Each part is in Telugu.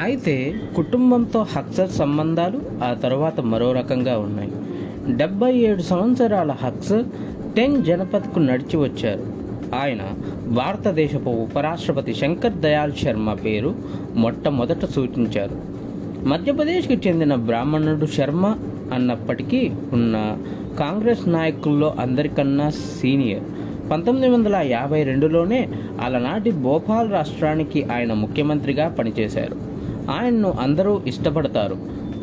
అయితే కుటుంబంతో హక్సర్ సంబంధాలు ఆ తర్వాత మరో రకంగా ఉన్నాయి. డెబ్బై ఏడు సంవత్సరాల హక్సర్ టెంగ్ జనపథ్కు నడిచి వచ్చారు. ఆయన భారతదేశపు ఉపరాష్ట్రపతి శంకర్ దయాల్ శర్మ పేరు మొట్టమొదట సూచించారు. మధ్యప్రదేశ్కి చెందిన బ్రాహ్మణుడు శర్మ అన్నప్పటికీ ఉన్న కాంగ్రెస్ నాయకుల్లో అందరికన్నా సీనియర్. పంతొమ్మిది వందల యాభై రెండులోనే అలనాటి భోపాల్ రాష్ట్రానికి ఆయన ముఖ్యమంత్రిగా పనిచేశారు. ఆయన్ను అందరూ ఇష్టపడతారు.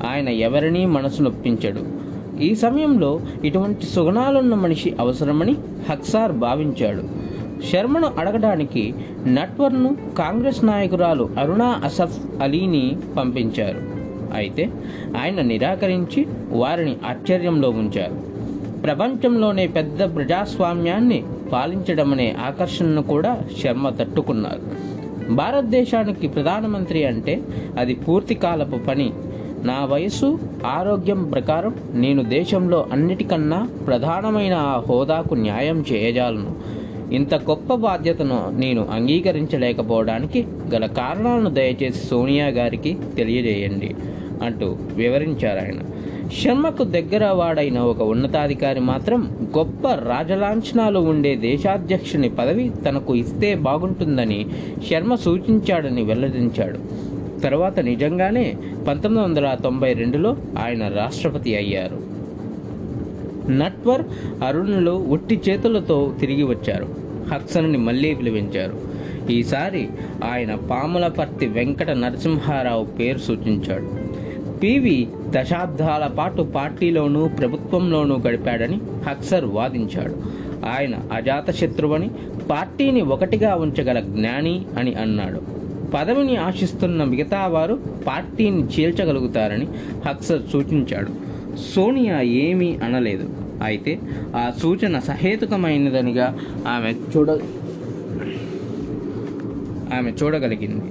ఆయన ఎవరినీ మనసు నొప్పించడు. ఈ సమయంలో ఇటువంటి సుగుణాలున్న మనిషి అవసరమని హక్సార్ భావించాడు. శర్మను అడగడానికి నట్వర్ను కాంగ్రెస్ నాయకురాలు అరుణా అసఫ్ అలీని పంపించారు. అయితే ఆయన నిరాకరించి వారిని ఆశ్చర్యంలో ఉంచారు. ప్రపంచంలోనే పెద్ద ప్రజాస్వామ్యాన్ని పాలించడమనే ఆకర్షణను కూడా శర్మ తట్టుకున్నారు. భారతదేశానికి ప్రధానమంత్రి అంటే అది పూర్తి కాలపు పని. నా వయసు ఆరోగ్యం ప్రకారం నేను దేశంలో అన్నిటికన్నా ప్రధానమైన ఆ హోదాకు న్యాయం చేయజాలను. ఇంత గొప్ప బాధ్యతను నేను అంగీకరించలేకపోవడానికి గల కారణాలను దయచేసి సోనియా గారికి తెలియజేయండి అంటూ వివరించారు ఆయన. శర్మకు దగ్గర వాడైన ఒక ఉన్నతాధికారి మాత్రం గొప్ప రాజలాంఛనాలు ఉండే దేశాధ్యక్షుని పదవి తనకు ఇస్తే బాగుంటుందని శర్మ సూచించాడని వెల్లడించాడు. తర్వాత నిజంగానే పంతొమ్మిది వందల తొంభై రెండులో ఆయన రాష్ట్రపతి అయ్యారు. నట్వర్ అరుణులు ఉట్టి చేతులతో తిరిగి వచ్చారు. హక్సన్ని మళ్ళీ పిలిపించారు ఈసారి ఆయన పాములపర్తి వెంకట నరసింహారావు పేరు సూచించాడు. పివి దశాబ్దాల పాటు పార్టీలోనూ ప్రభుత్వంలోనూ గడిపాడని హక్సర్ వాదించాడు. ఆయన అజాతశత్రువని పార్టీని ఒకటిగా ఉంచగల జ్ఞాని అని అన్నాడు. పదవిని ఆశిస్తున్న మిగతా వారు పార్టీని చీల్చగలుగుతారని హక్సర్ సూచించాడు. సోనియా ఏమీ అనలేదు. అయితే ఆ సూచన సహేతుకమైనదనిగా ఆమె చూడ ఆమె చూడగలిగింది.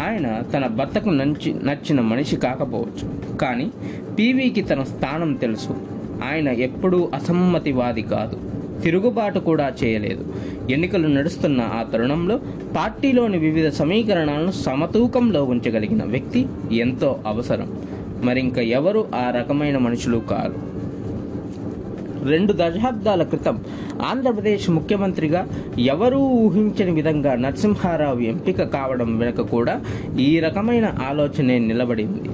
ఆయన తన భర్తకు నచ్చి నచ్చిన మనిషి కాకపోవచ్చు. కానీ పీవీకి తన స్థానం తెలుసు. ఆయన ఎప్పుడూ అసమ్మతివాది కాదు. తిరుగుబాటు కూడా చేయలేదు. ఎన్నికలు నడుస్తున్న ఆ తరుణంలో పార్టీలోని వివిధ సమీకరణాలను సమతూకంలో ఉంచగలిగిన వ్యక్తి ఎంతో అవసరం. మరింక ఎవరు ఆ రకమైన మనుషులు కారు? రెండు దశాబ్దాల క్రితం ఆంధ్రప్రదేశ్ ముఖ్యమంత్రిగా ఎవరూ ఊహించని విధంగా నరసింహారావు ఎంపిక కావడం వెనుక కూడా ఈ రకమైన ఆలోచనే నిలబడింది.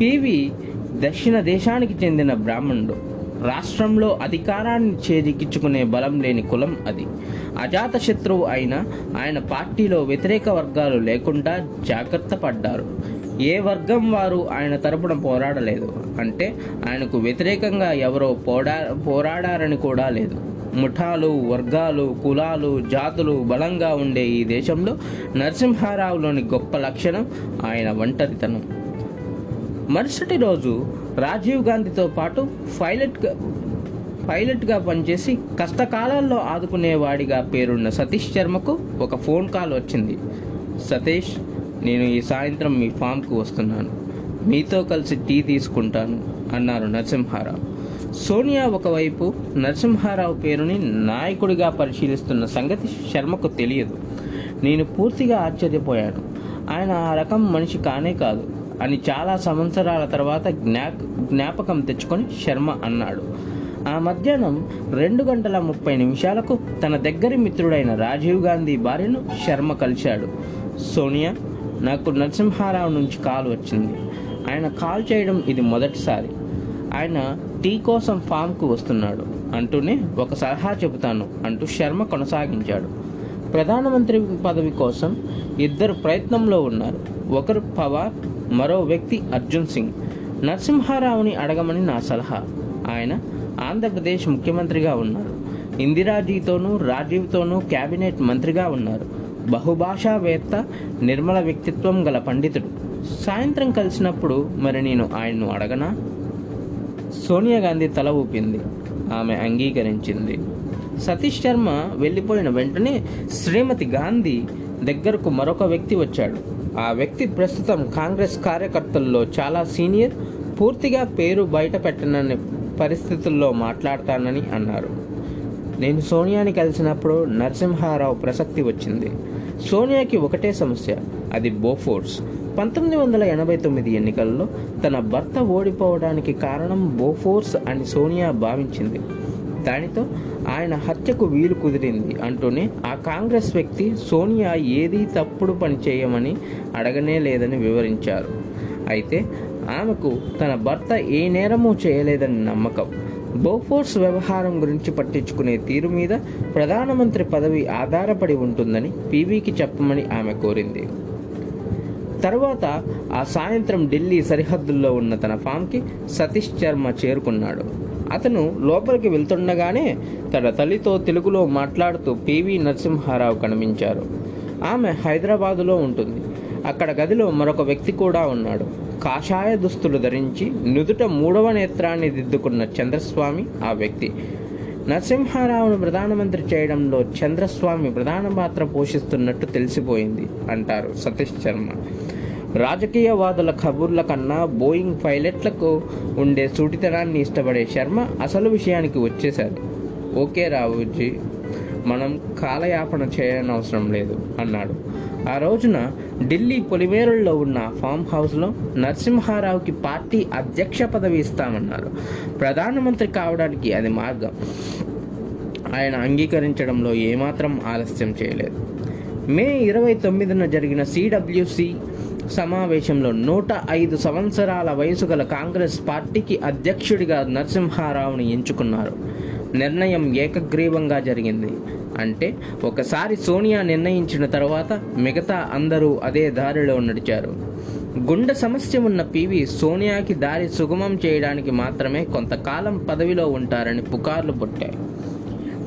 పివి దక్షిణ దేశానికి చెందిన బ్రాహ్మణుడు. రాష్ట్రంలో అధికారాన్ని చేజిక్కించుకునే బలం లేని కులం అది. అజాత శత్రువు అయిన ఆయన పార్టీలో వ్యతిరేక వర్గాలు లేకుండా జాగ్రత్త పడ్డారు. ఏ వర్గం వారు ఆయన తరపున పోరాడలేదు. అంటే ఆయనకు వ్యతిరేకంగా ఎవరో పోడా పోరాడారని కూడా లేదు. ముఠాలు వర్గాలు కులాలు జాతులు బలంగా ఉండే ఈ దేశంలో నరసింహారావులోని గొప్ప లక్షణం ఆయన ఒంటరితనం. మరుసటి రోజు రాజీవ్ గాంధీతో పాటు పైలట్ పైలట్గా పనిచేసి కష్టకాలాల్లో ఆదుకునేవాడిగా పేరున్న సతీష్ శర్మకు ఒక ఫోన్ కాల్ వచ్చింది. సతీష్ నేను ఈ సాయంత్రం మీ ఫామ్కు వస్తున్నాను. మీతో కలిసి టీ తీసుకుంటాను అన్నారు నరసింహారావు. సోనియా ఒకవైపు నరసింహారావు పేరుని నాయకుడిగా పరిశీలిస్తున్న సంగతి శర్మకు తెలియదు. నేను పూర్తిగా ఆశ్చర్యపోయాను. ఆయన ఆ రకం మనిషి కానే కాదు. అని చాలా సంవత్సరాల తర్వాత జ్ఞా జ్ఞాపకం తెచ్చుకొని శర్మ అన్నాడు. ఆ మధ్యాహ్నం రెండు గంటల ముప్పై నిమిషాలకు తన దగ్గరి మిత్రుడైన రాజీవ్ గాంధీ భార్యను శర్మ కలిశాడు. సోనియా నాకు నరసింహారావు నుంచి కాల్ వచ్చింది. ఆయన కాల్ చేయడం ఇది మొదటిసారి. ఆయన టీ కోసం ఫామ్కు వస్తున్నాడు అంటూనే ఒక సలహా చెబుతాను అంటూ శర్మ కొనసాగించాడు. ప్రధానమంత్రి పదవి కోసం ఇద్దరు ప్రయత్నంలో ఉన్నారు. ఒకరు పవార్ మరో వ్యక్తి అర్జున్ సింగ్. నరసింహారావుని అడగమని నా సలహా. ఆయన ఆంధ్రప్రదేశ్ ముఖ్యమంత్రిగా ఉన్నారు. ఇందిరాజీతోనూ రాజీవ్తోనూ కేబినెట్ మంత్రిగా ఉన్నారు. బహుభాషావేత్త నిర్మల వ్యక్తిత్వం గల పండితుడు. సాయంత్రం కలిసినప్పుడు మరి నేను ఆయన్ను అడగనా? సోనియా గాంధీ తల ఊపింది. ఆమె అంగీకరించింది. సతీష్ శర్మ వెళ్ళిపోయిన వెంటనే శ్రీమతి గాంధీ దగ్గరకు మరొక వ్యక్తి వచ్చాడు. ఆ వ్యక్తి ప్రస్తుతం కాంగ్రెస్ కార్యకర్తల్లో చాలా సీనియర్ పూర్తిగా పేరు బయట పెట్టనని పరిస్థితుల్లో మాట్లాడతానని అన్నారు. నేను సోనియాని కలిసినప్పుడు నరసింహారావు ప్రసక్తి వచ్చింది. సోనియాకి ఒకటే సమస్య అది బోఫోర్స్. పంతొమ్మిది వందల ఎనభై తొమ్మిది ఎన్నికల్లో తన భర్త ఓడిపోవడానికి కారణం బోఫోర్స్ అని సోనియా భావించింది. దానితో ఆయన హత్యకు వీలు కుదిరింది అంటూనే ఆ కాంగ్రెస్ వ్యక్తి సోనియా ఏదీ తప్పుడు పని చేయమని అడగనే లేదని వివరించారు. అయితే ఆమెకు తన భర్త ఏ నేరమూ చేయలేదని నమ్మకం. బోఫోర్స్ వ్యవహారం గురించి పట్టించుకునే తీరు మీద ప్రధానమంత్రి పదవి ఆధారపడి ఉంటుందని పీవీకి చెప్పమని ఆమె కోరింది. తర్వాత ఆ సాయంత్రం ఢిల్లీ సరిహద్దుల్లో ఉన్న తన ఫామ్కి సతీష్ శర్మ చేరుకున్నాడు. అతను లోపలికి వెళ్తుండగానే తన తల్లితో తెలుగులో మాట్లాడుతూ పివి నరసింహారావు కనిపించారు. ఆమె హైదరాబాదులో ఉంటుంది. అక్కడ గదిలో మరొక వ్యక్తి కూడా ఉన్నాడు. కాషాయ దుస్తులు ధరించి నుదుట మూడవ నేత్రాన్ని దిద్దుకున్న చంద్రస్వామి ఆ వ్యక్తి. నరసింహారావును ప్రధానమంత్రి చేయడంలో చంద్రస్వామి ప్రధాన పాత్ర పోషిస్తున్నట్టు తెలిసిపోయింది అంటారు సతీష్ శర్మ. రాజకీయవాదుల కబుర్ల కన్నా బోయింగ్ పైలట్లకు ఉండే సూటితనాన్ని ఇష్టపడే శర్మ అసలు విషయానికి వచ్చేశాడు. ఓకే రావుజీ. మనం కాలయాపన చేయనవసరం లేదు అన్నాడు. ఆ రోజున ఢిల్లీ పొలిమేరుల్లో ఉన్న ఫామ్ హౌస్లో నరసింహారావుకి పార్టీ అధ్యక్ష పదవి ఇస్తామన్నారు. ప్రధానమంత్రి కావడానికి అది మార్గం. ఆయన అంగీకరించడంలో ఏమాత్రం ఆలస్యం చేయలేదు. మే ఇరవై తొమ్మిదిన జరిగిన సిడబ్ల్యూసి సమావేశంలో నూట ఐదు సంవత్సరాల వయసు గల కాంగ్రెస్ పార్టీకి అధ్యక్షుడిగా నరసింహారావుని ఎంచుకున్నారు. నిర్ణయం ఏకగ్రీవంగా జరిగింది. అంటే ఒకసారి సోనియా నిర్ణయించిన తర్వాత మిగతా అందరూ అదే దారిలో నడిచారు. గుండె సమస్య ఉన్న పివి సోనియాకి దారి సుగమం చేయడానికి మాత్రమే కొంతకాలం పదవిలో ఉంటారని పుకార్లు పుట్టాయి.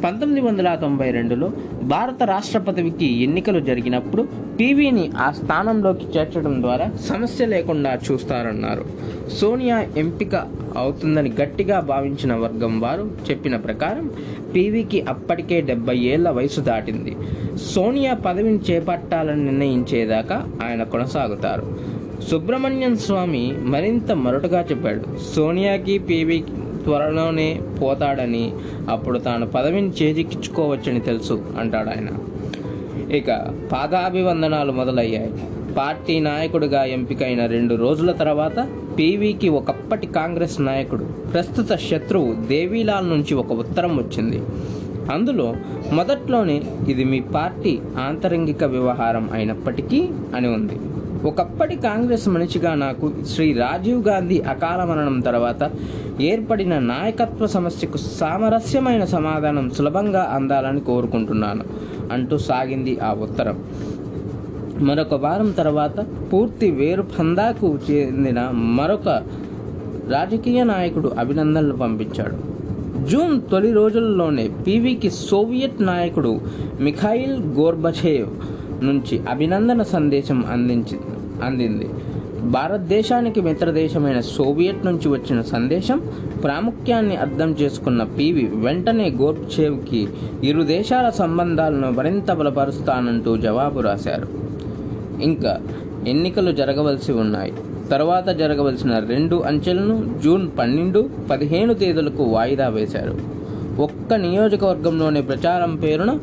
పంతొమ్మిది వందల తొంభై రెండులో భారత రాష్ట్రపతికి ఎన్నికలు జరిగినప్పుడు పీవీని ఆ స్థానంలోకి చేర్చడం ద్వారా సమస్య లేకుండా చూస్తారన్నారు. సోనియా ఎంపిక అవుతుందని గట్టిగా భావించిన వర్గం వారు చెప్పిన ప్రకారం పీవీకి అప్పటికే డెబ్బై ఏళ్ళ వయసు దాటింది. సోనియా పదవిని చేపట్టాలని నిర్ణయించేదాకా ఆయన కొనసాగుతారు. సుబ్రహ్మణ్యం స్వామి మరింత మరొటగా చెప్పాడు. సోనియాకి పీవీకి త్వరలోనే పోతాడని అప్పుడు తాను పదవిని చేజిక్కించుకోవచ్చని తెలుసు అంటాడు ఆయన ఇక పాదాభివందనాలు మొదలయ్యాయి. పార్టీ నాయకుడిగా ఎంపికైన రెండు రోజుల తర్వాత పీవీకి ఒకప్పటి కాంగ్రెస్ నాయకుడు ప్రస్తుత శత్రువు దేవీలాల్ నుంచి ఒక ఉత్తరం వచ్చింది. అందులో మొదట్లోనే ఇది మీ పార్టీ ఆంతరంగిక వ్యవహారం అయినప్పటికీ అని ఉంది. ఒకప్పటి కాంగ్రెస్ మనిషిగా నాకు శ్రీ రాజీవ్ గాంధీ అకాల మరణం తర్వాత ఏర్పడిన నాయకత్వ సమస్యకు సామరస్యమైన సమాధానం సులభంగా అందాలని కోరుకుంటున్నాను అంటూ సాగింది ఆ ఉత్తరం. మరొక వారం తర్వాత పూర్తి వేరు పందాకు చెందిన మరొక రాజకీయ నాయకుడు అభినందనలు పంపించాడు. జూన్ తొలి రోజుల్లోనే పీవీకి సోవియట్ నాయకుడు మిఖాయిల్ గోర్బచేవ్ నుంచి అభినందన సందేశం అందించి అందింది. భారతదేశానికి మిత్రదేశమైన సోవియట్ నుంచి వచ్చిన సందేశం ప్రాముఖ్యాన్ని అర్థం చేసుకున్న పీవీ వెంటనే గోర్చేవ్కి ఇరు దేశాల సంబంధాలను మరింత బలపరుస్తానంటూ జవాబు రాశారు. ఇంకా ఎన్నికలు జరగవలసి ఉన్నాయి. తర్వాత జరగవలసిన రెండు అంచెలను జూన్ పన్నెండు పదిహేను తేదీలకు వాయిదా వేశారు. ఒక్క నియోజకవర్గంలోని ప్రచారం పేరున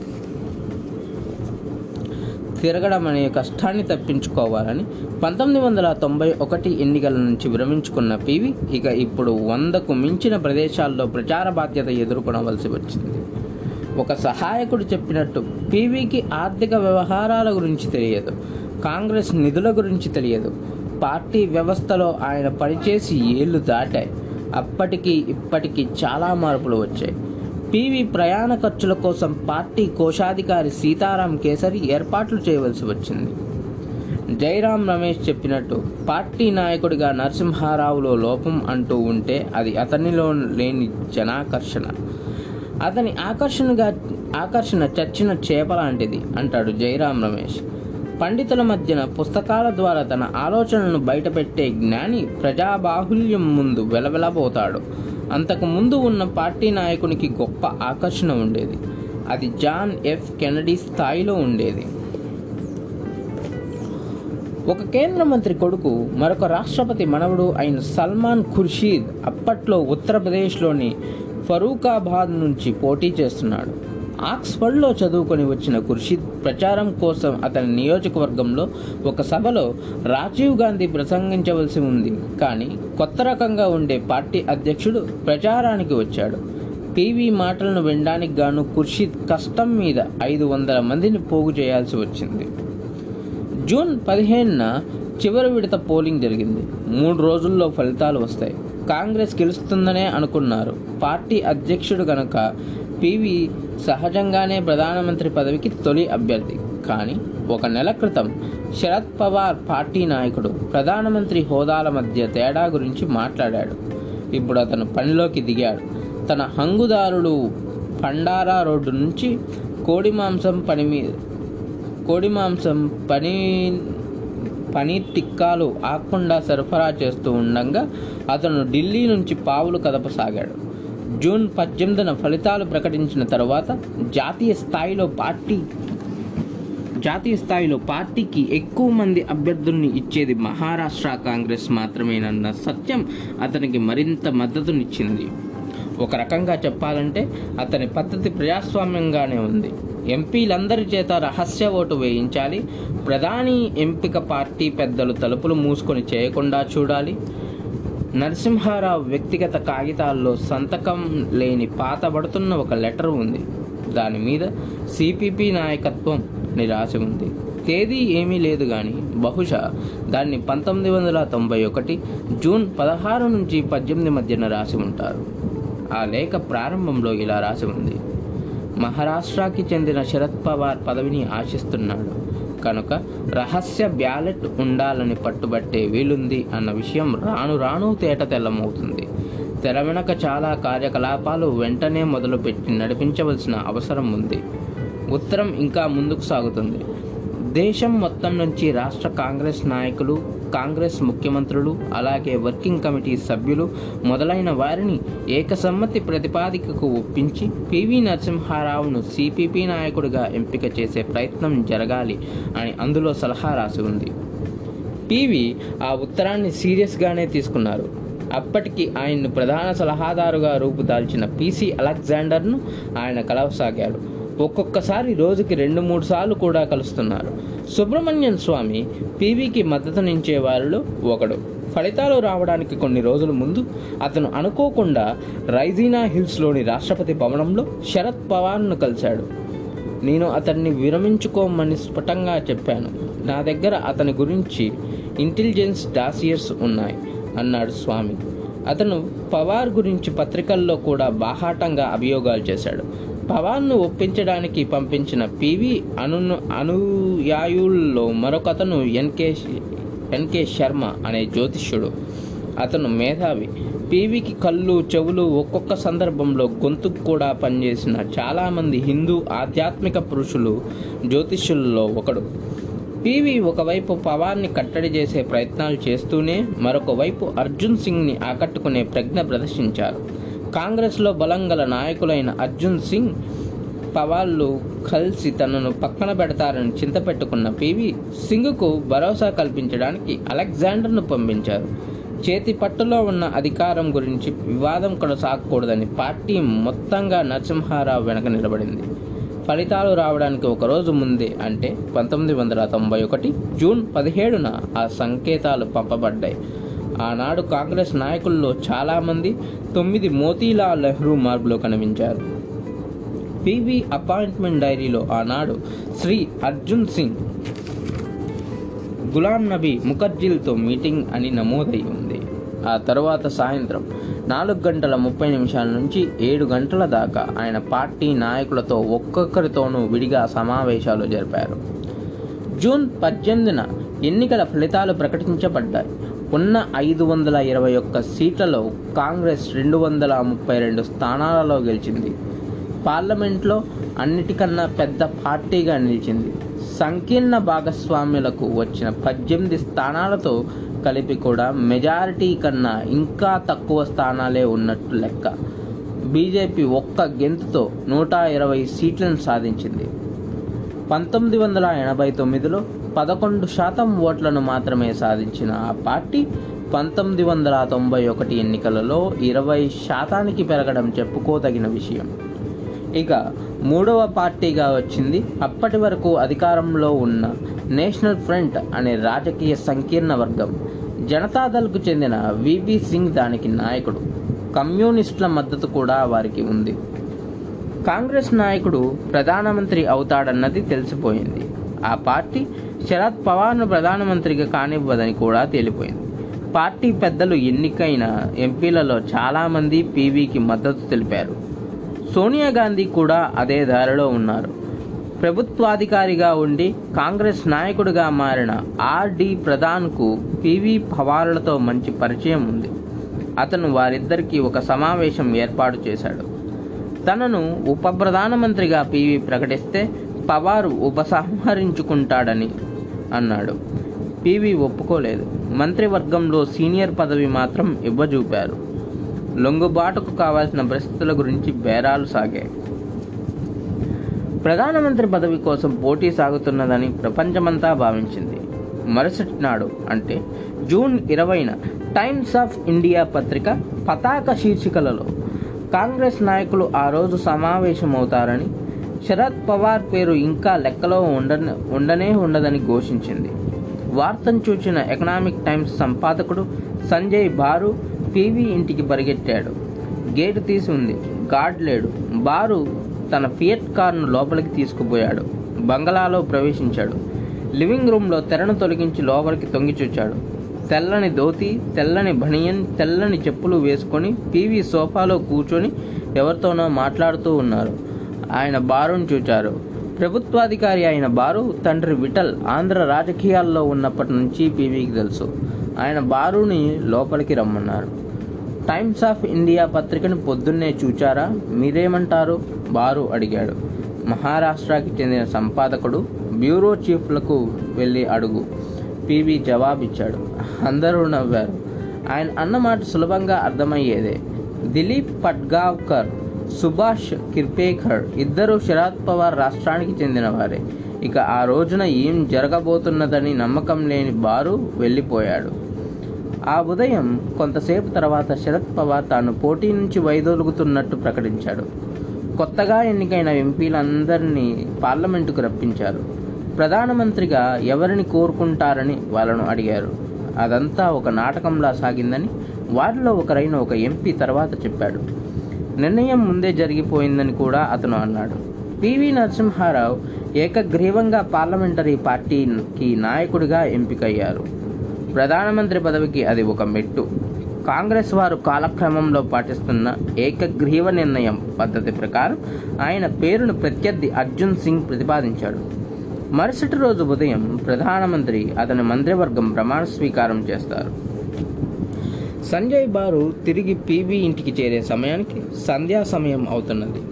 తిరగడం అనే కష్టాన్ని తప్పించుకోవాలని పంతొమ్మిది వందల తొంభై ఒకటి ఎన్నికల నుంచి విరమించుకున్న పివి ఇక ఇప్పుడు వందకు మించిన ప్రదేశాల్లో ప్రచార బాధ్యత ఎదుర్కొనవలసి వచ్చింది. ఒక సహాయకుడు చెప్పినట్టు పీవీకి ఆర్థిక వ్యవహారాల గురించి తెలియదు కాంగ్రెస్ నిధుల గురించి తెలియదు పార్టీ వ్యవస్థలో ఆయన పనిచేసి ఏళ్ళు దాటాయి. అప్పటికి ఇప్పటికీ చాలా మార్పులు వచ్చాయి. పీవీ ప్రయాణ ఖర్చుల కోసం పార్టీ కోశాధికారి సీతారాం కేసరి ఏర్పాట్లు చేయవలసి వచ్చింది. జైరాం రమేష్ చెప్పినట్టు పార్టీ నాయకుడిగా నరసింహారావులో లోపం అంటూ ఉంటే అది అతనిలో లేని జనాకర్షణ. అతని ఆకర్షణగా ఆకర్షణ చచ్చిన చేప లాంటిది అంటాడు జైరాం రమేష్. పండితుల మధ్యన పుస్తకాల ద్వారా తన ఆలోచనలను బయటపెట్టే జ్ఞాని ప్రజాబాహుల్యం ముందు వెలవెలబోతాడు. అంతకు ముందు ఉన్న పార్టీ నాయకునికి గొప్ప ఆకర్షణ ఉండేది. అది జాన్ ఎఫ్ కెనడీ స్థాయిలో ఉండేది. ఒక కేంద్ర మంత్రి కొడుకు మరొక రాష్ట్రపతి మనవడు అయిన సల్మాన్ ఖుర్షీద్ అప్పట్లో ఉత్తరప్రదేశ్లోని ఫరూకాబాద్ నుంచి పోటీ చేస్తున్నాడు. ఆక్స్ఫర్డ్లో చదువుకొని వచ్చిన ఖుర్షిద్ ప్రచారం కోసం అతని నియోజకవర్గంలో ఒక సభలో రాజీవ్ గాంధీ ప్రసంగించవలసి ఉంది. కానీ కొత్త రకంగా ఉండే పార్టీ అధ్యక్షుడు ప్రచారానికి వచ్చాడు. పీవీ మాటలను వినడానికి గాను ఖుర్షిద్ కష్టం మీద ఐదు వందల మందిని పోగు చేయాల్సి వచ్చింది. జూన్ పదిహేనున చివరి విడత పోలింగ్ జరిగింది. మూడు రోజుల్లో ఫలితాలు వస్తాయి. కాంగ్రెస్ గెలుస్తుందనే అనుకున్నారు. పార్టీ అధ్యక్షుడు గనక పివి సహజంగానే ప్రధానమంత్రి పదవికి తొలి అభ్యర్థి. కానీ ఒక నెల క్రితం శరద్ పవార్ పార్టీ నాయకుడు ప్రధానమంత్రి హోదాల మధ్య తేడా గురించి మాట్లాడాడు. ఇప్పుడు అతను పనిలోకి దిగాడు. తన హంగుదారుడు పండారా రోడ్డు నుంచి కోడి మాంసం పని మీద కోడి మాంసం పని పని టిక్కాలు ఆకుండా సరఫరా చేస్తూ ఉండగా అతను ఢిల్లీ నుంచి పావులు కదపసాగాడు. జూన్ పద్దెనిమిదిన ఫలితాలు ప్రకటించిన తర్వాత జాతీయ స్థాయిలో పార్టీ జాతీయ స్థాయిలో పార్టీకి ఎక్కువ మంది అభ్యర్థుల్ని ఇచ్చేది మహారాష్ట్ర కాంగ్రెస్ మాత్రమేనన్న సత్యం అతనికి మరింత మద్దతునిచ్చింది. ఒక రకంగా చెప్పాలంటే అతని పద్ధతి ప్రజాస్వామ్యంగానే ఉంది. ఎంపీలందరి చేత రహస్య ఓటు వేయించాలి. ప్రధాని ఎంపిక పార్టీ పెద్దలు తలుపులు మూసుకొని చేయకుండా చూడాలి. నరసింహారావు వ్యక్తిగత కాగితాల్లో సంతకం లేని పాతబడుతున్న ఒక లెటర్ ఉంది. దాని మీద సిపిపి నాయకత్వం అని రాసి ఉంది. తేదీ ఏమీ లేదు కానీ బహుశా దాన్ని పంతొమ్మిది వందల తొంభై ఒకటి జూన్ పదహారు నుంచి పద్దెనిమిది మధ్యన రాసి ఉంటారు. ఆ లేఖ ప్రారంభంలో ఇలా రాసి ఉంది. మహారాష్ట్రకి చెందిన శరద్ పవార్ పదవిని ఆశిస్తున్నాడు. కనుక రహస్య బ్యాలెట్ ఉండాలని పట్టుబట్టే వీలుంది అన్న విషయం రాను రాను తేట తెల్లమవుతుంది. తెర వెనక చాలా కార్యకలాపాలు వెంటనే మొదలుపెట్టి నడిపించవలసిన అవసరం ఉంది. ఉత్తరం ఇంకా ముందుకు సాగుతుంది. దేశం మొత్తం నుంచి రాష్ట్ర కాంగ్రెస్ నాయకులు కాంగ్రెస్ ముఖ్యమంత్రులు అలాగే వర్కింగ్ కమిటీ సభ్యులు మొదలైన వారిని ఏకసమ్మతి ప్రతిపాదికకు ఒప్పించి పివి నరసింహారావును సిపిపి నాయకుడిగా ఎంపిక చేసే ప్రయత్నం జరగాలి అని అందులో సలహా రాసి ఉంది. పివి ఆ ఉత్తరాన్ని సీరియస్గానే తీసుకున్నారు. అప్పటికి ఆయన్ను ప్రధాన సలహాదారుగా రూపుదాల్చిన పిసి అలెగ్జాండర్ను ఆయన కలవసాగాడు. ఒక్కొక్కసారి రోజుకి రెండు మూడు సార్లు కూడా కలుస్తున్నారు. సుబ్రహ్మణ్యం స్వామి పీవీకి మద్దతునిచ్చే వారిలో ఒకడు. ఫలితాలు రావడానికి కొన్ని రోజుల ముందు అతను అనుకోకుండా రైజీనా హిల్స్లోని రాష్ట్రపతి భవనంలో శరద్ పవార్ను కలిశాడు. నేను అతన్ని విరమించుకోమని స్ఫుటంగా చెప్పాను. నా దగ్గర అతని గురించి ఇంటెలిజెన్స్ డాసియర్స్ ఉన్నాయి అన్నాడు స్వామి. అతను పవార్ గురించి పత్రికల్లో కూడా బాహాటంగా అభియోగాలు చేశాడు. పవాన్ను ఒప్పించడానికి పంపించిన పివి అను అనుయాయుల్లో మరొకతను ఎన్కే ఎన్కే శర్మ అనే జ్యోతిష్యుడు. అతను మేధావి. పీవీకి కళ్ళు చెవులు ఒక్కొక్క సందర్భంలో గొంతుకు కూడా పనిచేసిన చాలామంది హిందూ ఆధ్యాత్మిక పురుషులు జ్యోతిష్యుల్లో ఒకడు. పీవీ ఒకవైపు పవాన్ని కట్టడి చేసే ప్రయత్నాలు చేస్తూనే మరొక వైపు అర్జున్ సింగ్ని ఆకట్టుకునే ప్రజ్ఞ ప్రదర్శించారు. కాంగ్రెస్లో బలం గల నాయకులైన అర్జున్ సింగ్ పవాళ్ళు కలిసి తనను పక్కన పెడతారని చింతపెట్టుకున్న పివి సింగ్కు భరోసా కల్పించడానికి అలెగ్జాండర్ను పంపించారు. చేతి పట్టులో ఉన్న అధికారం గురించి వివాదం కొనసాగకూడదని పార్టీ మొత్తంగా నరసింహారావు వెనక నిలబడింది. ఫలితాలు రావడానికి ఒక రోజు ముందే అంటే పంతొమ్మిది వందల తొంభై ఒకటి జూన్ పదిహేడున ఆ సంకేతాలు పంపబడ్డాయి. ఆనాడు కాంగ్రెస్ నాయకుల్లో చాలామంది తొమ్మిది మోతీలాల్ నెహ్రూ మార్పులో కనిపించారు. పివి అపాయింట్మెంట్ డైరీలో ఆనాడు శ్రీ అర్జున్ సింగ్ గులాం నబీ ముఖర్జీలతో మీటింగ్ అని నమోదై ఉంది. ఆ తర్వాత సాయంత్రం నాలుగు గంటల ముప్పై నిమిషాల నుంచి ఏడు గంటల దాకా ఆయన పార్టీ నాయకులతో ఒక్కొక్కరితోనూ విడిగా సమావేశాలు జరిపారు. జూన్ పద్దెనిమిదిన ఎన్నికల ఫలితాలు ప్రకటించబడ్డాయి. ఉన్న ఐదు వందల ఇరవై ఒక్క సీట్లలో కాంగ్రెస్ రెండు వందల ముప్పై రెండు స్థానాలలో గెలిచింది. పార్లమెంట్లో అన్నిటికన్నా పెద్ద పార్టీగా నిలిచింది. సంకీర్ణ భాగస్వామ్యులకు వచ్చిన పద్దెనిమిది స్థానాలతో కలిపి కూడా మెజారిటీ కన్నా ఇంకా తక్కువ స్థానాలే ఉన్నట్టు లెక్క. బీజేపీ ఒక్క గెంతుతో నూట ఇరవై సీట్లను సాధించింది. పంతొమ్మిది వందల ఎనభై తొమ్మిదిలో పదకొండు శాతం ఓట్లను మాత్రమే సాధించిన ఆ పార్టీ పంతొమ్మిది వందల తొంభై ఒకటి ఎన్నికలలో ఇరవై శాతానికి పెరగడం చెప్పుకోదగిన విషయం. ఇక మూడవ పార్టీగా వచ్చింది అప్పటి వరకు అధికారంలో ఉన్న నేషనల్ ఫ్రంట్ అనే రాజకీయ సంకీర్ణ వర్గం. జనతాదళ్కు చెందిన విపి సింగ్ దానికి నాయకుడు. కమ్యూనిస్టుల మద్దతు కూడా వారికి ఉంది. కాంగ్రెస్ నాయకుడు ప్రధానమంత్రి అవుతాడన్నది తెలిసిపోయింది. ఆ పార్టీ శరద్ పవార్ను ప్రధానమంత్రిగా కానివ్వదని కూడా తేలిపోయింది. పార్టీ పెద్దలు ఎన్నికైన ఎంపీలలో చాలామంది పీవీకి మద్దతు తెలిపారు. సోనియా గాంధీ కూడా అదే దారిలో ఉన్నారు. ప్రభుత్వాధికారిగా ఉండి కాంగ్రెస్ నాయకుడిగా మారిన ఆర్డి ప్రధాన్కు పివి పవార్లతో మంచి పరిచయం ఉంది. అతను వారిద్దరికీ ఒక సమావేశం ఏర్పాటు చేశాడు. తనను ఉప ప్రధానమంత్రిగా పివి ప్రకటిస్తే పవారు ఉపసంహరించుకుంటాడని అన్నాడు. పివి ఒప్పుకోలేదు. మంత్రివర్గంలో సీనియర్ పదవి మాత్రం ఇవ్వజూపారు. లొంగుబాటుకు కావాల్సిన పరిస్థితుల గురించి బేరాలు సాగాయి. ప్రధానమంత్రి పదవి కోసం పోటీ సాగుతున్నదని ప్రపంచమంతా భావించింది. మరుసటి నాడు అంటే జూన్ ఇరవైన టైమ్స్ ఆఫ్ ఇండియా పత్రిక పతాక శీర్షికలలో కాంగ్రెస్ నాయకులు ఆ రోజు సమావేశమవుతారని శరద్ పవార్ పేరు ఇంకా లెక్కలో ఉండన ఉండనే ఉండదని ఘోషించింది. వార్తను చూచిన ఎకనామిక్ టైమ్స్ సంపాదకుడు సంజయ్ బారు పీవీ ఇంటికి పరిగెట్టాడు. గేటు తీసి ఉంది. గార్డ్ లేడు. బారు తన ఫియట్ కార్ను లోపలికి తీసుకుపోయాడు. బంగళాలో ప్రవేశించాడు. లివింగ్ రూమ్లో తెరను తొలగించి లోపలికి తొంగిచూచాడు తెల్లని ధోతి తెల్లని బనియన్ తెల్లని చెప్పులు వేసుకొని పీవీ సోఫాలో కూర్చొని ఎవరితోనో మాట్లాడుతూ ఉన్నారు. ఆయన బారును చూచారు. ప్రభుత్వాధికారి అయిన బారు తండ్రి విఠల్ ఆంధ్ర రాజకీయాల్లో ఉన్నప్పటి నుంచి పీవీకి తెలుసు. ఆయన బారుని లోపలికి రమ్మన్నారు. టైమ్స్ ఆఫ్ ఇండియా పత్రికను పొద్దున్నే చూచారా? మీరేమంటారు? బారు అడిగాడు. మహారాష్ట్రకి చెందిన సంపాదకుడు బ్యూరో చీఫ్లకు వెళ్ళి అడుగు. పీవీ జవాబిచ్చాడు. అందరూ నవ్వారు. ఆయన అన్నమాట సులభంగా అర్థమయ్యేదే. దిలీప్ పట్గావ్కర్ సుభాష్ కిర్పేకర్ ఇద్దరు శరద్ పవార్ రాష్ట్రానికి చెందినవారే. ఇక ఆ రోజున ఏం జరగబోతున్నదని నమ్మకం లేని బారు వెళ్ళిపోయాడు. ఆ ఉదయం కొంతసేపు తర్వాత శరద్ పవార్ తాను పోటీ నుంచి వైదొలుగుతున్నట్టు ప్రకటించాడు. కొత్తగా ఎన్నికైన ఎంపీలందరినీ పార్లమెంటుకు రప్పించారు. ప్రధానమంత్రిగా ఎవరిని కోరుకుంటారని వాళ్ళను అడిగారు. అదంతా ఒక నాటకంలా సాగిందని వారిలో ఒకరైన ఒక ఎంపీ తర్వాత చెప్పాడు. నిర్ణయం ముందే జరిగిపోయిందని కూడా అతను అన్నాడు. పివి నరసింహారావు ఏకగ్రీవంగా పార్లమెంటరీ పార్టీకి నాయకుడిగా ఎంపికయ్యారు. ప్రధానమంత్రి పదవికి అది ఒక మెట్టు. కాంగ్రెస్ వారు కాలక్రమంలో పాటిస్తున్న ఏకగ్రీవ నిర్ణయం పద్ధతి ప్రకారం ఆయన పేరును ప్రత్యర్థి అర్జున్ సింగ్ ప్రతిపాదించాడు. మరుసటి రోజు ఉదయం ప్రధానమంత్రి అతని మంత్రివర్గం ప్రమాణ స్వీకారం చేస్తారు. సంజయ్ బారు తిరిగి పీబీ ఇంటికి చేరే సమయానికి సంధ్యా సమయం అవుతున్నది.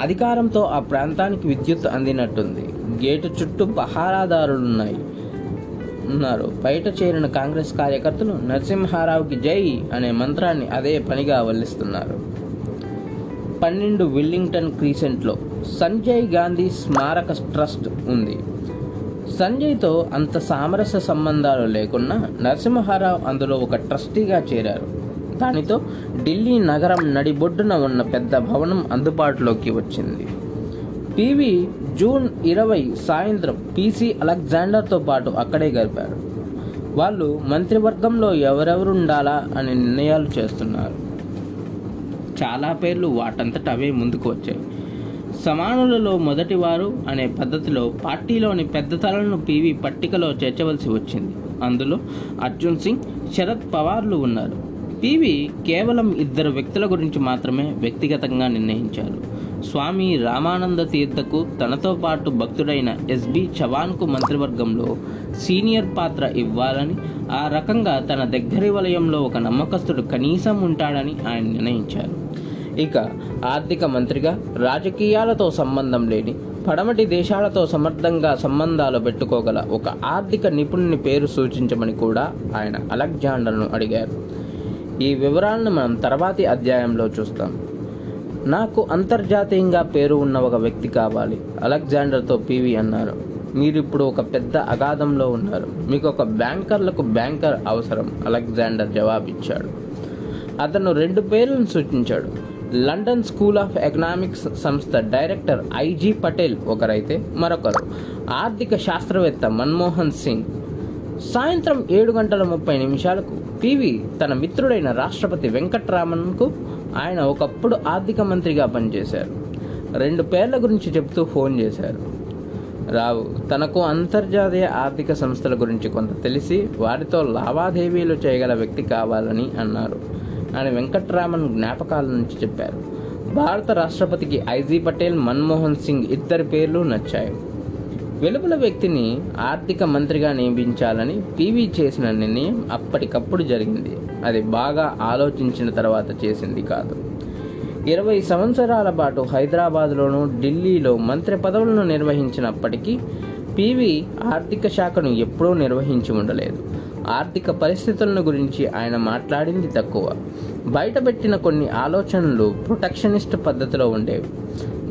అధికారంతో ఆ ప్రాంతానికి విద్యుత్ అందినట్టుంది. గేటు చుట్టూ పహారాదారులున్నాయి. ఉన్నారు. బయట చేరిన కాంగ్రెస్ కార్యకర్తలు నరసింహారావుకి జై అనే మంత్రాన్ని అదే పనిగా వల్లిస్తున్నారు. పన్నెండు విల్లింగ్టన్ క్రీసెంట్లో సంజయ్ గాంధీ స్మారక ట్రస్ట్ ఉంది. సంజయ్తో అంత సామరస్య సంబంధాలు లేకున్నా నరసింహారావు అందులో ఒక ట్రస్టీగా చేరారు. దానితో ఢిల్లీ నగరం నడిబొడ్డున ఉన్న పెద్ద భవనం అందుబాటులోకి వచ్చింది. పివి జూన్ ఇరవై సాయంత్రం పీసీ అలెగ్జాండర్తో పాటు అక్కడే గడిపారు. వాళ్ళు మంత్రివర్గంలో ఎవరెవరు ఉండాలా అనే నిర్ణయాలు చేస్తున్నారు. చాలా పేర్లు వాటంతట అవే ముందుకు వచ్చాయి. సమానులలో మొదటివారు అనే పద్ధతిలో పార్టీలోని పెద్ద తలలను పివి పట్టికలో చేర్చవలసి వచ్చింది. అందులో అర్జున్ సింగ్ శరద్ పవార్లు ఉన్నారు. పివి కేవలం ఇద్దరు వ్యక్తుల గురించి మాత్రమే వ్యక్తిగతంగా నిర్ణయించారు. స్వామి రామానంద తీర్థకు తనతో పాటు భక్తుడైన ఎస్బి చవాన్కు మంత్రివర్గంలో సీనియర్ పాత్ర ఇవ్వాలని ఆ రకంగా తన దగ్గరి వలయంలో ఒక నమ్మకస్తుడు కనీసం ఉంటాడని ఆయన నిర్ణయించారు. ఇక ఆర్థిక మంత్రిగా రాజకీయాలతో సంబంధం లేని పడమటి దేశాలతో సమర్థంగా సంబంధాలు పెట్టుకోగల ఒక ఆర్థిక నిపుణుని పేరు సూచించమని కూడా ఆయన అలెగ్జాండర్ను అడిగారు. ఈ వివరాలను మనం తర్వాతి అధ్యాయంలో చూస్తాం. నాకు అంతర్జాతీయంగా పేరు ఉన్న ఒక వ్యక్తి కావాలి అలెగ్జాండర్తో పీవీ అన్నారు. మీరిప్పుడు ఒక పెద్ద అగాధంలో ఉన్నారు. మీకు ఒక బ్యాంకర్లకు బ్యాంకర్ అవసరం అలెగ్జాండర్ జవాబిచ్చాడు. అతను రెండు పేర్లను సూచించాడు. లండన్ స్కూల్ ఆఫ్ ఎకనామిక్స్ సంస్థ డైరెక్టర్ ఐజీ పటేల్ ఒకరైతే మరొకరు. ఆర్థిక శాస్త్రవేత్త మన్మోహన్ సింగ్. సాయంత్రం ఏడు గంటల ముప్పై నిమిషాలకు పివి తన మిత్రుడైన రాష్ట్రపతి వెంకట్రామన్కు ఆయన ఒకప్పుడు ఆర్థిక మంత్రిగా పనిచేశారు. రెండు పేర్ల గురించి చెప్తూ ఫోన్ చేశారు. రావు తనకు అంతర్జాతీయ ఆర్థిక సంస్థల గురించి కొంత తెలిసి వారితో లావాదేవీలు చేయగల వ్యక్తి కావాలని అన్నారు. ఆయన వెంకట్రామన్ జ్ఞాపకాల నుంచి చెప్పారు. భారత రాష్ట్రపతికి ఐజీ పటేల్ మన్మోహన్ సింగ్ ఇద్దరి పేర్లు నచ్చాయి. వెలుపల వ్యక్తిని ఆర్థిక మంత్రిగా నియమించాలని పీవీ చేసిన నిర్ణయం అప్పటికప్పుడు జరిగింది. అది బాగా ఆలోచించిన తర్వాత చేసింది కాదు. ఇరవై సంవత్సరాల పాటు హైదరాబాద్లోను ఢిల్లీలో మంత్రి పదవులను నిర్వహించినప్పటికీ పీవీ ఆర్థిక శాఖను ఎప్పుడూ నిర్వహించి ఉండలేదు. ఆర్థిక పరిస్థితులను గురించి ఆయన మాట్లాడింది తక్కువ. బయటపెట్టిన కొన్ని ఆలోచనలు ప్రొటెక్షనిస్ట్ పద్ధతిలో ఉండేవి.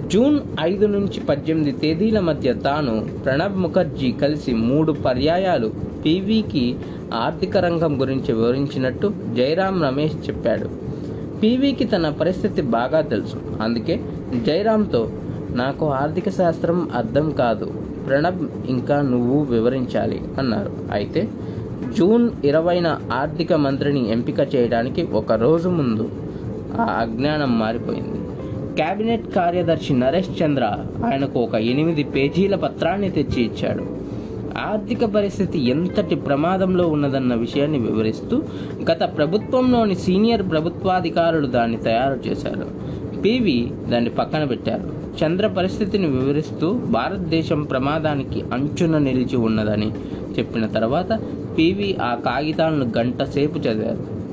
జూన్ ఐదు నుంచి పద్దెనిమిది తేదీల మధ్య తాను ప్రణబ్ ముఖర్జీ కలిసి మూడు పర్యాయాలు పీవీకి ఆర్థిక రంగం గురించి వివరించినట్టు జయరాం రమేష్ చెప్పాడు. పీవీకి తన పరిస్థితి బాగా తెలుసు. అందుకే జయరాంతో నాకు ఆర్థిక శాస్త్రం అర్థం కాదు. ప్రణబ్ ఇంకా నువ్వు వివరించాలి అన్నారు. అయితే జూన్ ఇరవైన ఆర్థిక మంత్రిని ఎంపిక చేయడానికి ఒక రోజు ముందు ఆ అజ్ఞానం మారిపోయింది. కేబినెట్ కార్యదర్శి నరేష్ చంద్ర ఆయనకు ఒక ఎనిమిది పేజీల పత్రాన్ని తెచ్చి ఇచ్చాడు. ఆర్థిక పరిస్థితి ఎంతటి ప్రమాదంలో ఉన్నదన్న విషయాన్ని వివరిస్తూ గత ప్రభుత్వంలోని సీనియర్ ప్రభుత్వాధికారులు దాన్ని తయారు చేశారు. పివి దాన్ని పక్కన పెట్టారు. చంద్ర పరిస్థితిని వివరిస్తూ భారతదేశం ప్రమాదానికి అంచున నిలిచి ఉన్నదని చెప్పిన తర్వాత పీవీ ఆ కాగితాలను గంట సేపు చదివారు.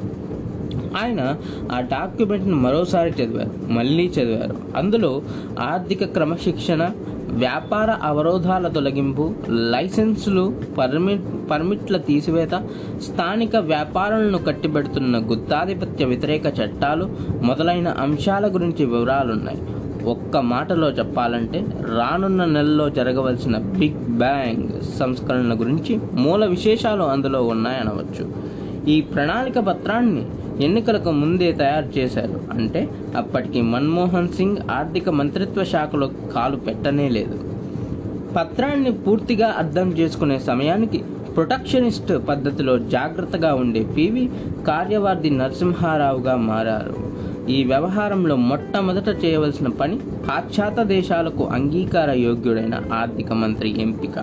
ఆయన ఆ డాక్యుమెంట్ను మరోసారి చదివారు మళ్ళీ చదివారు. అందులో ఆర్థిక క్రమశిక్షణ వ్యాపార అవరోధాల తొలగింపు లైసెన్సులు పర్మిట్ పర్మిట్ల తీసివేత స్థానిక వ్యాపారాలను కట్టిబెడుతున్న గుత్తాధిపత్య వ్యతిరేక చట్టాలు మొదలైన అంశాల గురించి వివరాలున్నాయి. ఒక్క మాటలో చెప్పాలంటే రానున్న నెలలో జరగవలసిన బిగ్ బ్యాంగ్ సంస్కరణల గురించి మూల విశేషాలు అందులో ఉన్నాయనవచ్చు. ఈ ప్రణాళిక పత్రాన్ని ఎన్నికలకు ముందే తయారు చేశారు. అంటే అప్పటికి మన్మోహన్ సింగ్ ఆర్థిక మంత్రిత్వ శాఖలో కాలు పెట్టనే లేదు. పత్రాన్ని పూర్తిగా అర్థం చేసుకునే సమయానికి ప్రొటెక్షనిస్ట్ పద్ధతిలో జాగ్రత్తగా ఉండే పివి కార్యవార్ది నరసింహారావుగా మారారు. ఈ వ్యవహారంలో మొట్టమొదట చేయవలసిన పని పాశ్చాత్య దేశాలకు అంగీకార యోగ్యుడైన ఆర్థిక మంత్రి ఎంపిక.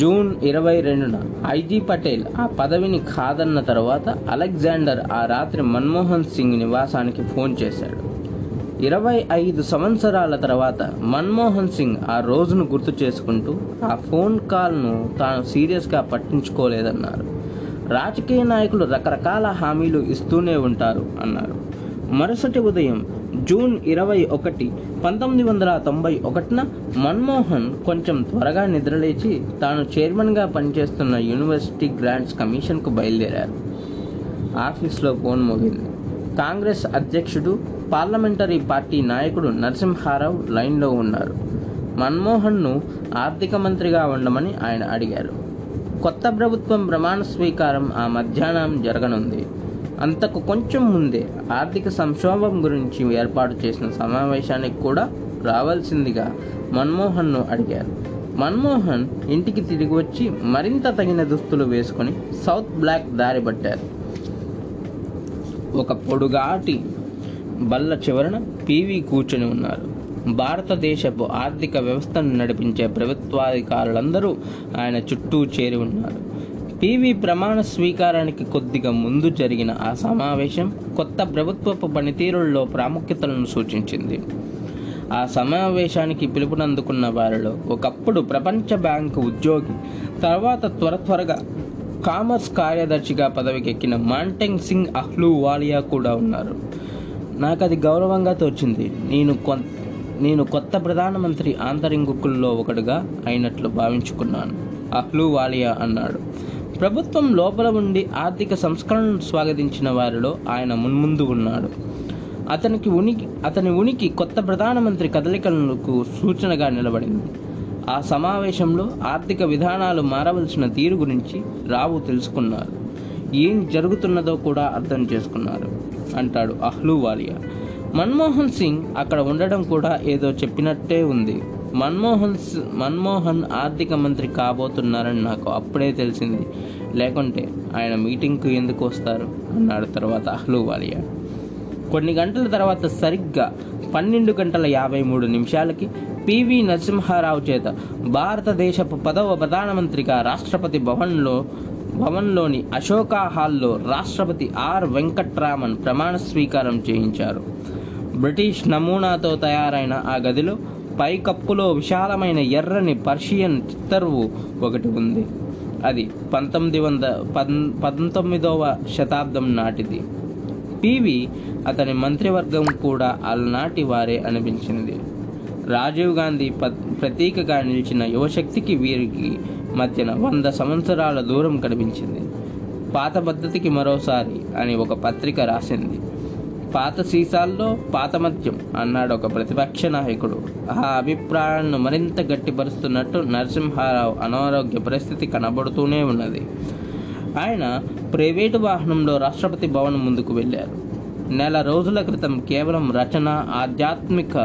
జూన్ ఇరవై రెండున ఐజీ పటేల్ ఆ పదవిని కాదన్న తర్వాత అలెగ్జాండర్ ఆ రాత్రి మన్మోహన్ సింగ్ నివాసానికి ఫోన్ చేశాడు. ఇరవై ఐదు సంవత్సరాల తర్వాత మన్మోహన్ సింగ్ ఆ రోజును గుర్తు చేసుకుంటూ ఆ ఫోన్ కాల్ను తాను సీరియస్గా పట్టించుకోలేదన్నారు. రాజకీయ నాయకులు రకరకాల హామీలు ఇస్తూనే ఉంటారు అన్నారు. మరుసటి ఉదయం జూన్ ఇరవై ఒకటి పంతొమ్మిది వందల తొంభై ఒకటిన మన్మోహన్ కొంచెం త్వరగా నిద్రలేచి తాను చైర్మన్గా పనిచేస్తున్న యూనివర్సిటీ గ్రాంట్స్ కమిషన్కు బయలుదేరారు. ఆఫీస్లో ఫోన్ మోగింది. కాంగ్రెస్ అధ్యక్షుడు పార్లమెంటరీ పార్టీ నాయకుడు నరసింహారావు లైన్లో ఉన్నారు. మన్మోహన్ను ఆర్థిక మంత్రిగా ఉండమని ఆయన అడిగారు. కొత్త ప్రభుత్వం ప్రమాణ స్వీకారం ఆ మధ్యాహ్నం జరగనుంది. అంతకు కొంచెం ముందే ఆర్థిక సంక్షోభం గురించి ఏర్పాటు చేసిన సమావేశానికి కూడా రావాల్సిందిగా మన్మోహన్ను అడిగారు. మన్మోహన్ ఇంటికి తిరిగి వచ్చి మరింత తగిన దుస్తులు వేసుకొని సౌత్ బ్లాక్ దారి పట్టారు. ఒక పొడుగాటి బల్ల చివరన పీవీ కూర్చొని ఉన్నారు. భారతదేశపు ఆర్థిక వ్యవస్థను నడిపించే ప్రభుత్వాధికారులందరూ ఆయన చుట్టూ చేరి ఉన్నారు. పీవీ ప్రమాణ స్వీకారానికి కొద్దిగా ముందు జరిగిన ఆ సమావేశం కొత్త ప్రభుత్వపు పనితీరుల్లో ప్రాముఖ్యతలను సూచించింది. ఆ సమావేశానికి పిలుపునందుకున్న వారిలో ఒకప్పుడు ప్రపంచ బ్యాంకు ఉద్యోగి తర్వాత త్వర త్వరగా కామర్స్ కార్యదర్శిగా పదవికెక్కిన మాంటెంగ్ సింగ్ అహ్లూవాలియా కూడా ఉన్నారు. నాకు అది గౌరవంగా తోచింది. నేను కొంత నేను కొత్త ప్రధానమంత్రి ఆంతరింగుకుల్లో ఒకడుగా అయినట్లు భావించుకున్నాను. అహ్లూవాలియా అన్నాడు. ప్రభుత్వం లోపల ఉండి ఆర్థిక సంస్కరణను స్వాగతించిన వారిలో ఆయన మున్ముందు ఉన్నాడు. అతనికి ఉనికి అతని ఉనికి కొత్త ప్రధానమంత్రి కదలికలకు సూచనగా నిలబడింది. ఆ సమావేశంలో ఆర్థిక విధానాలు మారవలసిన తీరు గురించి రావు తెలుసుకున్నారు. ఏం జరుగుతున్నదో కూడా అర్థం చేసుకున్నారు అంటాడు అహ్లూవాలియా మన్మోహన్ సింగ్ అక్కడ ఉండడం కూడా ఏదో చెప్పినట్టే ఉంది. మన్మోహన్ మన్మోహన్ ఆర్థిక మంత్రి కాబోతున్నారని నాకు అప్పుడే తెలిసింది. లేకుంటే ఆయన మీటింగ్కు ఎందుకు వస్తారు? అన్నాడు తర్వాత అహ్లూవాలియా. కొన్ని గంటల తర్వాత సరిగ్గా పన్నెండు గంటల యాభై మూడు నిమిషాలకి పివి నరసింహారావు చేత భారతదేశపు పదవ ప్రధానమంత్రిగా రాష్ట్రపతి భవన్లో భవన్లోని అశోకా హాల్లో రాష్ట్రపతి ఆర్ వెంకట్రామన్ ప్రమాణ స్వీకారం చేయించారు. బ్రిటిష్ నమూనాతో తయారైన ఆ గదిలో పైకప్పులో విశాలమైన ఎర్రని పర్షియన్ చిత్తరువు ఒకటి ఉంది. అది పంతొమ్మిది వంద పద్ పంతొమ్మిదవ శతాబ్దం నాటిది. పివి అతని మంత్రివర్గం కూడా అలనాటి వారే అనిపించింది. రాజీవ్ గాంధీ ప- ప్రతీకగా నిలిచిన యువశక్తికి వీరికి మధ్యన వంద సంవత్సరాల దూరం కనిపించింది పాత పద్ధతికి మరోసారి అని ఒక పత్రిక రాసింది. పాత సీసాల్లో పాత మద్యం అన్నాడు ఒక ప్రతిపక్ష నాయకుడు. ఆ అభిప్రాయాలను మరింత గట్టిపరుస్తున్నట్టు నరసింహారావు అనారోగ్య పరిస్థితి కనబడుతూనే ఉన్నది. ఆయన ప్రైవేటు వాహనంలో రాష్ట్రపతి భవన్ ముందుకు వెళ్ళారు. నెల రోజుల క్రితం కేవలం రచన ఆధ్యాత్మిక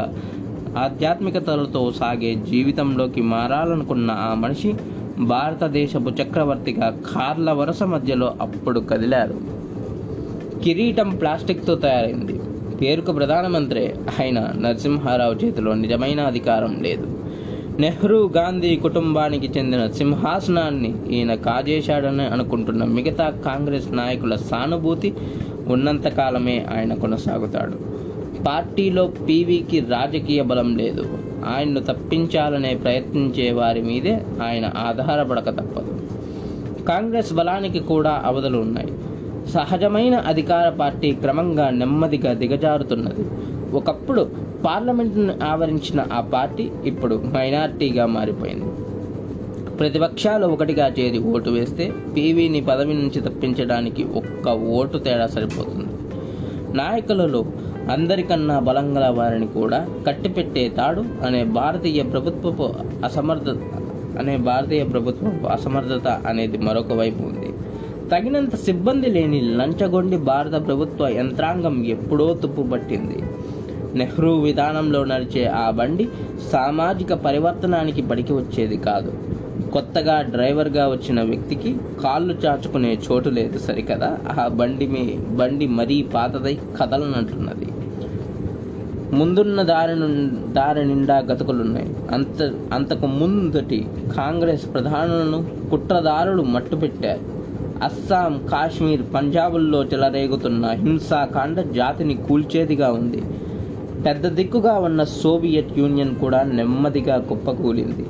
ఆధ్యాత్మికతలతో సాగే జీవితంలోకి మారాలనుకున్న ఆ మనిషి భారతదేశపు చక్రవర్తిగా కార్ల వరుస మధ్యలో అప్పుడు కదిలారు. కిరీటం ప్లాస్టిక్తో తయారైంది. పేరుకు ప్రధానమంత్రి అయిన నరసింహారావు చేతిలో నిజమైన అధికారం లేదు. నెహ్రూ గాంధీ కుటుంబానికి చెందిన సింహాసనాన్ని ఈయన కాజేశాడని అనుకుంటున్న మిగతా కాంగ్రెస్ నాయకుల సానుభూతి ఉన్నంతకాలమే ఆయన కొనసాగుతాడు. పార్టీలో పీవీకి రాజకీయ బలం లేదు. ఆయన్ను తప్పించాలనే ప్రయత్నించే వారి మీదే ఆయన ఆధారపడక తప్పదు. కాంగ్రెస్ బలానికి కూడా అవధులు ఉన్నాయి. సహజమైన అధికార పార్టీ క్రమంగా నెమ్మదిగా దిగజారుతున్నది. ఒకప్పుడు పార్లమెంటును ఆవరించిన ఆ పార్టీ ఇప్పుడు మైనార్టీగా మారిపోయింది. ప్రతిపక్షాలు ఒకటిగా చేరి ఓటు వేస్తే పీవీని పదవి నుంచి తప్పించడానికి ఒక్క ఓటు తేడా సరిపోతుంది. నాయకులలో అందరికన్నా బలంగల వారిని కూడా కట్టిపెట్టే తాడు అనే భారతీయ ప్రభుత్వపు అసమర్థత అనే భారతీయ ప్రభుత్వపు అసమర్థత అనేది మరొక వైపు ఉంది. తగినంత సిబ్బంది లేని లంచగొండి భారత ప్రభుత్వ యంత్రాంగం ఎప్పుడో తుప్పుపట్టింది నెహ్రూ విధానంలో నడిచే ఆ బండి సామాజిక పరివర్తనానికి పడికి వచ్చేది కాదు. కొత్తగా డ్రైవర్గా వచ్చిన వ్యక్తికి కాళ్ళు చాచుకునే చోటు లేదు సరికదా? ఆ బండి మీ బండి మరీ పాతదై కదలనంటున్నది ముందున్న దారి దారి నిండా గతుకులున్నాయి. అంత అంతకు ముందటి కాంగ్రెస్ ప్రధానులను కుట్రదారులు మట్టుపెట్టారు. అస్సాం కాశ్మీర్ పంజాబుల్లో చెలరేగుతున్న హింసాకాండ జాతిని కూల్చేదిగా ఉంది. పెద్ద దిక్కుగా ఉన్న సోవియట్ యూనియన్ కూడా నెమ్మదిగా కుప్పకూలింది.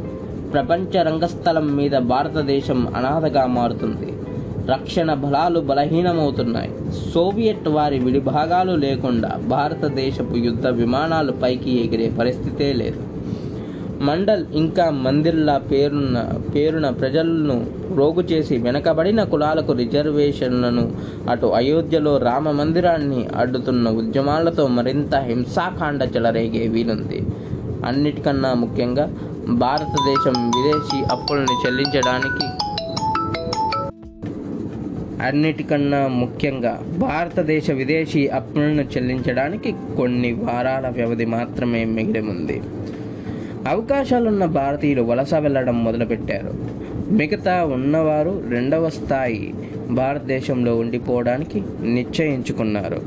ప్రపంచ రంగస్థలం మీద భారతదేశం అనాథగా మారుతుంది. రక్షణ బలాలు బలహీనమవుతున్నాయి. సోవియట్ వారి విడిభాగాలు లేకుండా భారతదేశపు యుద్ధ విమానాలు పైకి ఎగిరే పరిస్థితే లేదు. మండల్ ఇంకా మందిర్లా పేరున్న పేరున ప్రజలను రోగు చేసి వెనకబడిన కులాలకు రిజర్వేషన్లను అటు అయోధ్యలో రామ మందిరాన్ని అడ్డుతున్న ఉద్యమాలతో మరింత హింసాకాండ చెలరేగే వీలుంది. అన్నిటికన్నా ముఖ్యంగా భారతదేశం విదేశీ అప్పులను చెల్లించడానికి. అన్నిటికన్నా ముఖ్యంగా భారతదేశ విదేశీ అప్పులను చెల్లించడానికి కొన్ని వారాల వ్యవధి మాత్రమే మిగిలి ఉంది. అవకాశాలున్న భారతీయులు వలస వెళ్ళడం మొదలుపెట్టారు. మిగతా ఉన్నవారు రెండవ స్థాయి భారతదేశంలో ఉండిపోవడానికి నిశ్చయించుకున్నారు.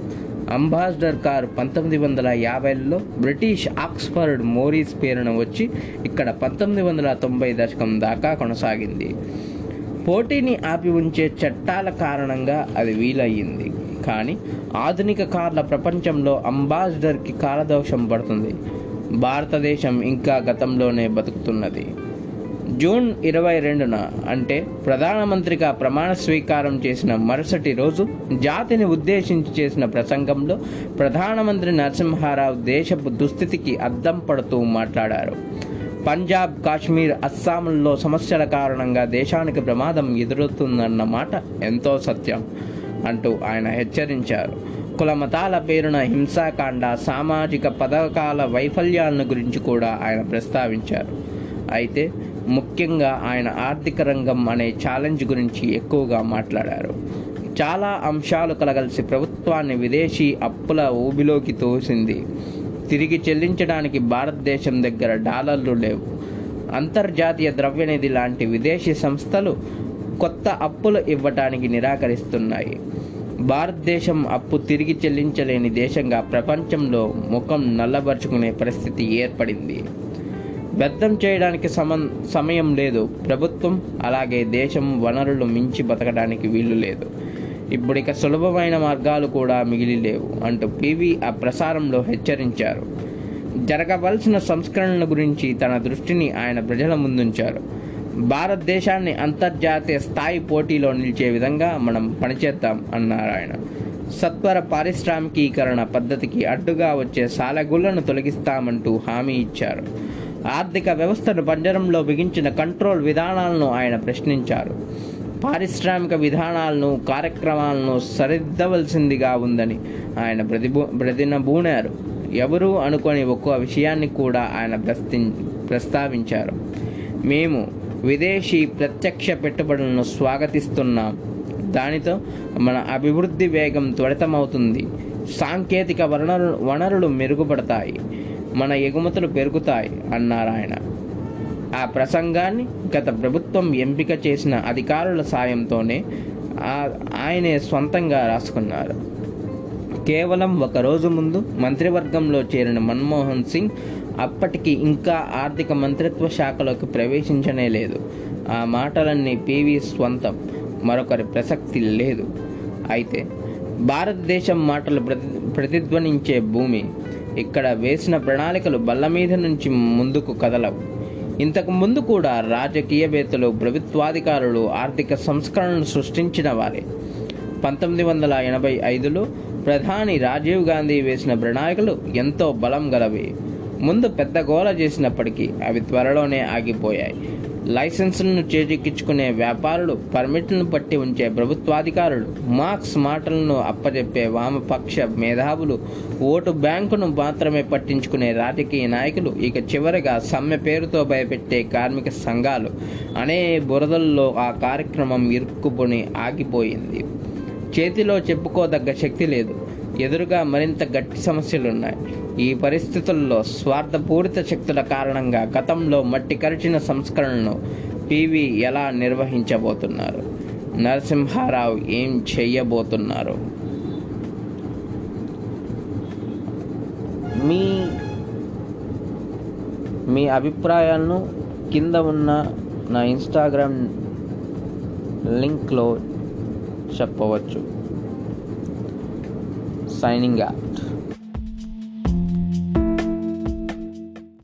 అంబాసిడర్ కారు పంతొమ్మిది వందల యాభైలో బ్రిటిష్ ఆక్స్ఫర్డ్ మోరీస్ పేరున వచ్చి ఇక్కడ పంతొమ్మిది వందల తొంభై దశకం దాకా కొనసాగింది. పోటీని ఆపి ఉంచే చట్టాల కారణంగా అది వీలయ్యింది. కానీ ఆధునిక కార్ల ప్రపంచంలో అంబాసిడర్కి కాలదోషం పడుతుంది. భారతదేశం ఇంకా గతంలోనే బతుకుతున్నది. జూన్ ఇరవై రెండున అంటే ప్రధానమంత్రిగా ప్రమాణ స్వీకారం చేసిన మరుసటి రోజు జాతిని ఉద్దేశించి చేసిన ప్రసంగంలో ప్రధానమంత్రి నరసింహారావు దేశపు దుస్థితికి అద్దం పడుతూ మాట్లాడారు. పంజాబ్ కాశ్మీర్ అస్సాంలో సమస్యల కారణంగా దేశానికి ప్రమాదం ఎదురవుతుందన్న మాట ఎంతో సత్యం అంటూ ఆయన హెచ్చరించారు. కుల మతాల పేరున హింసాకాండ సామాజిక పథకాల వైఫల్యాలను గురించి కూడా ఆయన ప్రస్తావించారు. అయితే ముఖ్యంగా ఆయన ఆర్థిక రంగం అనే ఛాలెంజ్ గురించి ఎక్కువగా మాట్లాడారు. చాలా అంశాలు కలగలిసి ప్రభుత్వాన్ని విదేశీ అప్పుల ఊబిలోకి తోసింది. తిరిగి చెల్లించడానికి భారతదేశం దగ్గర డాలర్లు లేవు. అంతర్జాతీయ ద్రవ్యనిధి లాంటి విదేశీ సంస్థలు కొత్త అప్పులు ఇవ్వటానికి నిరాకరిస్తున్నాయి. భారతదేశం అప్పు తిరిగి చెల్లించలేని దేశంగా ప్రపంచంలో ముఖం నల్లబరుచుకునే పరిస్థితి ఏర్పడింది. వ్యర్థం చేయడానికి సమన్ సమయం లేదు. ప్రభుత్వం అలాగే దేశం వనరులు మించి బతకడానికి వీలు లేదు. ఇప్పుడిక సులభమైన మార్గాలు కూడా మిగిలి లేవు అంటూ పివి ఆ ప్రసారంలో హెచ్చరించారు. జరగవలసిన సంస్కరణల గురించి తన దృష్టిని ఆయన ప్రజల ముందుంచారు. భారతదేశాన్ని అంతర్జాతీయ స్థాయి పోటీలో నిలిచే విధంగా మనం పనిచేద్దాం అన్నారు ఆయన సత్వర పారిశ్రామికీకరణ పద్ధతికి అడ్డుగా వచ్చే సాలగుళ్ళను తొలగిస్తామంటూ హామీ ఇచ్చారు. ఆర్థిక వ్యవస్థను పంజరంలో బిగించిన కంట్రోల్ విధానాలను ఆయన ప్రశ్నించారు. పారిశ్రామిక విధానాలను కార్యక్రమాలను సరిద్దవలసిందిగా ఉందని ఆయన ప్రతిభూ ప్రతినబూనారు. ఎవరూ అనుకోని ఒక్కో విషయాన్ని కూడా ఆయన ప్రస్తి ప్రస్తావించారు. మేము విదేశీ ప్రత్యక్ష పెట్టుబడులను స్వాగతిస్తున్నాం దానితో మన అభివృద్ధి వేగం త్వరితమవుతుంది. సాంకేతిక వనరు వనరులు మెరుగుపడతాయి. మన ఎగుమతులు పెరుగుతాయి అన్నారు ఆయన ఆ ప్రసంగాన్ని గత ప్రభుత్వం ఎంపిక చేసిన అధికారుల సాయంతోనే ఆ- ఆయనే సొంతంగా రాసుకున్నారు. కేవలం ఒక రోజు ముందు మంత్రివర్గంలో చేరిన మన్మోహన్ సింగ్ అప్పటికి ఇంకా ఆర్థిక మంత్రిత్వ శాఖలోకి ప్రవేశించనే లేదు. ఆ మాటలన్నీ పివి స్వంతం. మరొకరి ప్రసక్తి లేదు. అయితే భారతదేశం మాటలు ప్రతి ప్రతిధ్వనించే భూమి. ఇక్కడ వేసిన ప్రణాళికలు బల్ల మీద నుంచి ముందుకు కదలవు. ఇంతకు ముందు కూడా రాజకీయవేత్తలు ప్రభుత్వాధికారులు ఆర్థిక సంస్కరణలు సృష్టించిన వారే. పంతొమ్మిది వందల ఎనభై ఐదులో ప్రధాని రాజీవ్ గాంధీ వేసిన ప్రణాళికలు ఎంతో బలం గలవి. ముందు పెద్ద గోల చేసినప్పటికీ అవి త్వరలోనే ఆగిపోయాయి. లైసెన్సులను చేజిక్కించుకునే వ్యాపారులు పర్మిట్లను పట్టి ఉంచే ప్రభుత్వాధికారులు మార్క్స్ మాటలను అప్పజెప్పే వామపక్ష మేధావులు ఓటు బ్యాంకును మాత్రమే పట్టించుకునే రాజకీయ నాయకులు ఇక చివరిగా సమ్మె పేరుతో భయపెట్టే కార్మిక సంఘాలు అనే బురదల్లో ఆ కార్యక్రమం ఇరుక్కుపోని ఆగిపోయింది. చేతిలో చెప్పుకోదగ్గ శక్తి లేదు. ఎదురుగా మరింత గట్టి సమస్యలున్నాయి. ఈ పరిస్థితుల్లో స్వార్థపూరిత శక్తుల కారణంగా గతంలో మట్టి కరిచిన సంస్కరణను పివి ఎలా నిర్వహించబోతున్నారు? నరసింహారావు ఏం చేయబోతున్నారు? మీ మీ అభిప్రాయాలను కింద ఉన్న నా ఇన్స్టాగ్రామ్ లింక్లో చెప్పవచ్చు. signing out